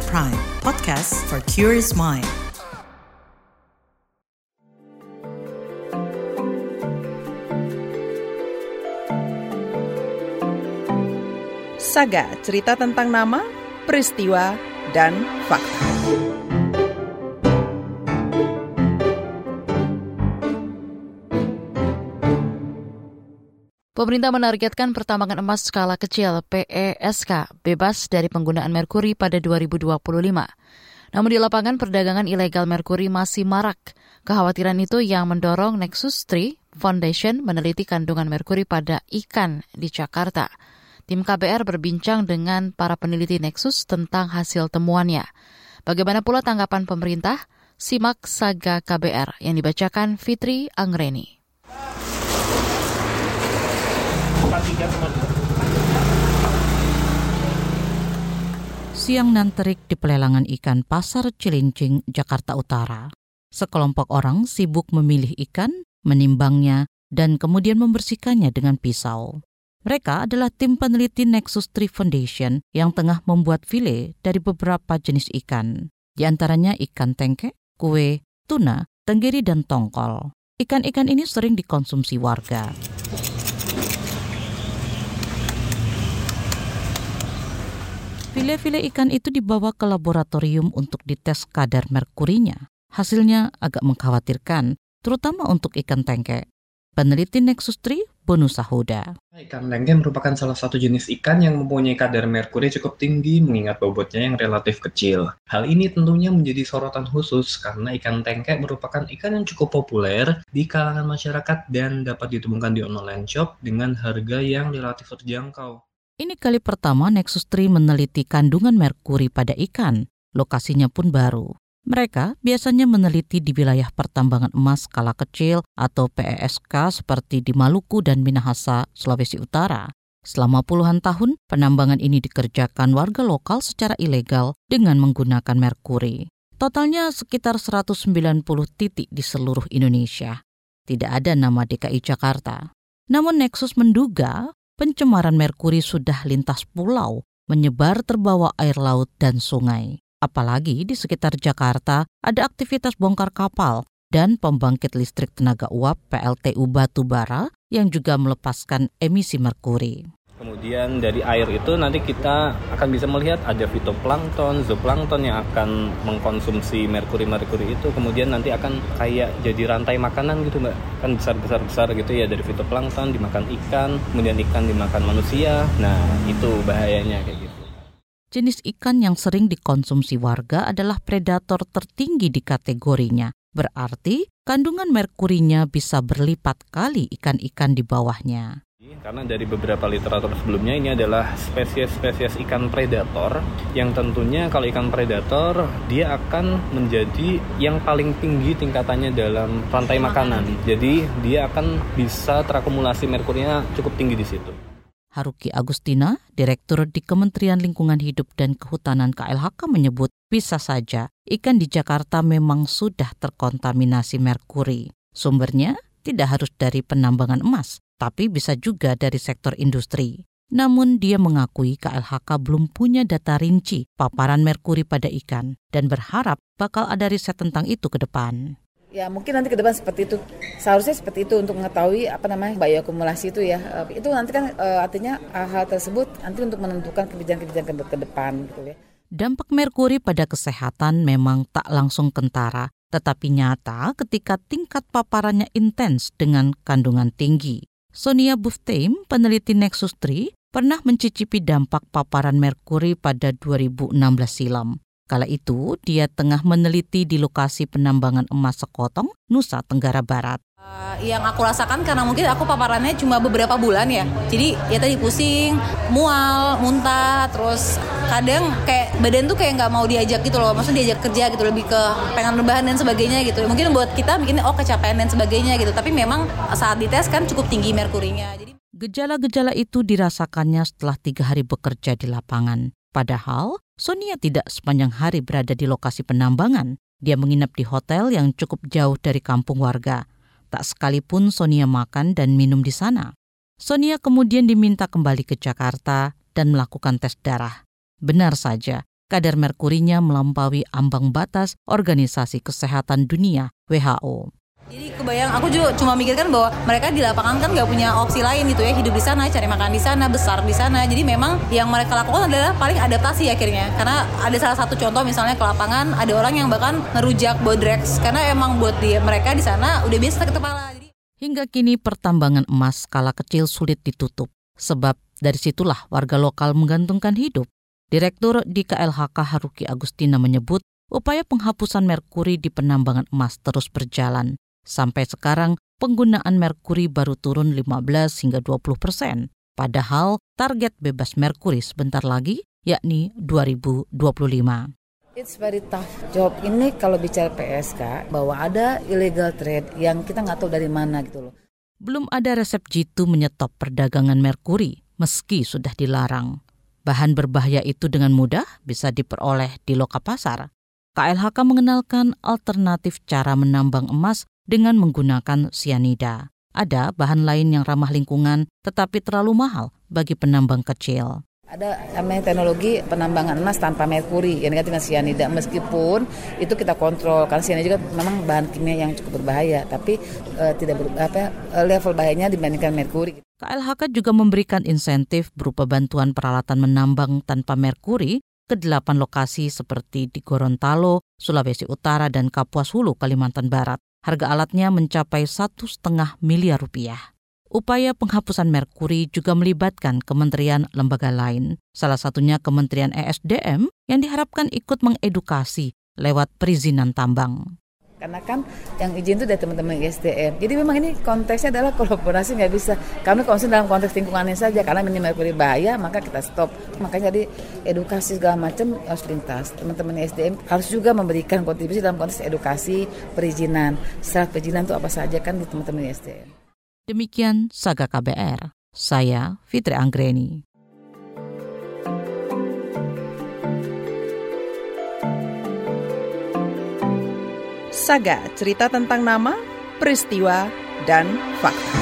at Prime, podcast for curious mind. Saga, cerita tentang nama, peristiwa, dan fakta. Pemerintah menargetkan pertambangan emas skala kecil PESK bebas dari penggunaan merkuri pada 2025. Namun di lapangan perdagangan ilegal merkuri masih marak. Kekhawatiran itu yang mendorong Nexus 3 Foundation meneliti kandungan merkuri pada ikan di Jakarta. Tim KBR berbincang dengan para peneliti Nexus tentang hasil temuannya. Bagaimana pula tanggapan pemerintah? Simak Saga KBR yang dibacakan Fitri Angreni. Siang nan terik di pelelangan ikan Pasar Cilincing, Jakarta Utara. Sekelompok orang sibuk memilih ikan, menimbangnya, dan kemudian membersihkannya dengan pisau. Mereka adalah tim peneliti Nexus Tree Foundation yang tengah membuat file dari beberapa jenis ikan. Di antaranya ikan tengke, kue, tuna, tenggiri, dan tongkol. Ikan-ikan ini sering dikonsumsi warga. File-file ikan itu dibawa ke laboratorium untuk dites kadar merkurinya. Hasilnya agak mengkhawatirkan, terutama untuk ikan tengke. Peneliti Nexus 3, Bonus Sahuda. Ikan tengke merupakan salah satu jenis ikan yang mempunyai kadar merkuri cukup tinggi mengingat bobotnya yang relatif kecil. Hal ini tentunya menjadi sorotan khusus karena ikan tengke merupakan ikan yang cukup populer di kalangan masyarakat dan dapat ditemukan di online shop dengan harga yang relatif terjangkau. Ini kali pertama Nexus 3 meneliti kandungan merkuri pada ikan. Lokasinya pun baru. Mereka biasanya meneliti di wilayah pertambangan emas skala kecil atau PESK seperti di Maluku dan Minahasa, Sulawesi Utara. Selama puluhan tahun, penambangan ini dikerjakan warga lokal secara ilegal dengan menggunakan merkuri. Totalnya sekitar 190 titik di seluruh Indonesia. Tidak ada nama DKI Jakarta. Namun Nexus menduga pencemaran merkuri sudah lintas pulau, menyebar terbawa air laut dan sungai. Apalagi di sekitar Jakarta ada aktivitas bongkar kapal dan pembangkit listrik tenaga uap PLTU Batubara yang juga melepaskan emisi merkuri. Kemudian dari air itu nanti kita akan bisa melihat ada fitoplankton, zooplankton yang akan mengkonsumsi merkuri-merkuri itu. Kemudian nanti akan kayak jadi rantai makanan gitu mbak. Kan besar-besar-besar gitu ya dari fitoplankton dimakan ikan, kemudian ikan dimakan manusia. Nah itu bahayanya kayak gitu. Jenis ikan yang sering dikonsumsi warga adalah predator tertinggi di kategorinya. Berarti kandungan merkurinya bisa berlipat kali ikan-ikan di bawahnya. Karena dari beberapa literatur sebelumnya ini adalah spesies-spesies ikan predator yang tentunya kalau ikan predator dia akan menjadi yang paling tinggi tingkatannya dalam rantai makanan. Jadi dia akan bisa terakumulasi merkurinya cukup tinggi di situ. Haruki Agustina, Direktur di Kementerian Lingkungan Hidup dan Kehutanan KLHK menyebut bisa saja ikan di Jakarta memang sudah terkontaminasi merkuri. Sumbernya tidak harus dari penambangan emas, tapi bisa juga dari sektor industri. Namun dia mengakui KLHK belum punya data rinci paparan merkuri pada ikan dan berharap bakal ada riset tentang itu ke depan. Ya mungkin nanti ke depan seperti itu. Seharusnya seperti itu untuk mengetahui apa namanya bioakumulasi itu ya. Itu nanti kan e, artinya hal tersebut nanti untuk menentukan kebijakan-kebijakan ke depan gitu ya. Dampak merkuri pada kesehatan memang tak langsung kentara, tetapi nyata ketika tingkat paparannya intens dengan kandungan tinggi. Sonia Bufteim, peneliti Nexus 3, pernah mencicipi dampak paparan merkuri pada 2016 silam. Kala itu, dia tengah meneliti di lokasi penambangan emas Sekotong, Nusa Tenggara Barat. Uh, yang aku rasakan karena mungkin aku paparannya cuma beberapa bulan ya. Jadi ya tadi pusing, mual, muntah, terus kadang kayak badan tuh kayak nggak mau diajak gitu loh. Maksudnya diajak kerja gitu lebih ke pengen rebahan dan sebagainya gitu. Mungkin buat kita mungkin oh kecapean dan sebagainya gitu. Tapi memang saat dites kan cukup tinggi merkurinya. Jadi Gejala-gejala itu dirasakannya setelah tiga hari bekerja di lapangan. Padahal Sonia tidak sepanjang hari berada di lokasi penambangan. Dia menginap di hotel yang cukup jauh dari kampung warga. Tak sekalipun Sonia makan dan minum di sana. Sonia kemudian diminta kembali ke Jakarta dan melakukan tes darah. Benar saja, kadar merkurinya melampaui ambang batas Organisasi Kesehatan Dunia WHO. Jadi kebayang aku juga cuma mikirkan bahwa mereka di lapangan kan nggak punya opsi lain gitu ya hidup di sana, cari makan di sana, besar di sana. Jadi memang yang mereka lakukan adalah paling adaptasi akhirnya. Karena ada salah satu contoh misalnya ke lapangan ada orang yang bahkan ngerujak bodrex karena emang buat dia mereka di sana udah biasa sakit kepala. Jadi... Hingga kini pertambangan emas skala kecil sulit ditutup sebab dari situlah warga lokal menggantungkan hidup. Direktur di KLHK Haruki Agustina menyebut upaya penghapusan merkuri di penambangan emas terus berjalan. Sampai sekarang penggunaan merkuri baru turun 15 hingga 20 persen. Padahal target bebas merkuri sebentar lagi yakni 2025. It's very tough job ini kalau bicara PSK bahwa ada illegal trade yang kita nggak tahu dari mana gitu loh. Belum ada resep jitu menyetop perdagangan merkuri meski sudah dilarang. Bahan berbahaya itu dengan mudah bisa diperoleh di loka pasar. KLHK mengenalkan alternatif cara menambang emas dengan menggunakan sianida. Ada bahan lain yang ramah lingkungan tetapi terlalu mahal bagi penambang kecil. Ada namanya teknologi penambangan emas tanpa merkuri yang negatif sianida meskipun itu kita kontrol karena sianida juga memang bahan kimia yang cukup berbahaya tapi uh, tidak ber, apa uh, level bahayanya dibandingkan merkuri. KLHK juga memberikan insentif berupa bantuan peralatan menambang tanpa merkuri ke delapan lokasi seperti di Gorontalo, Sulawesi Utara, dan Kapuas Hulu, Kalimantan Barat. Harga alatnya mencapai satu setengah miliar rupiah. Upaya penghapusan merkuri juga melibatkan kementerian lembaga lain, salah satunya Kementerian ESDM yang diharapkan ikut mengedukasi lewat perizinan tambang. Karena kan yang izin itu dari teman-teman ISDM. Jadi memang ini konteksnya adalah kolaborasi nggak bisa. Kami konsen dalam konteks lingkungannya saja karena minimal merkuri bahaya maka kita stop. Makanya jadi edukasi segala macam harus lintas. Teman-teman ISDM harus juga memberikan kontribusi dalam konteks edukasi perizinan. Syarat perizinan itu apa saja kan di teman-teman ISDM. Demikian Saga KBR. Saya Fitri Anggreni. Saga, cerita tentang nama, peristiwa, dan fakta.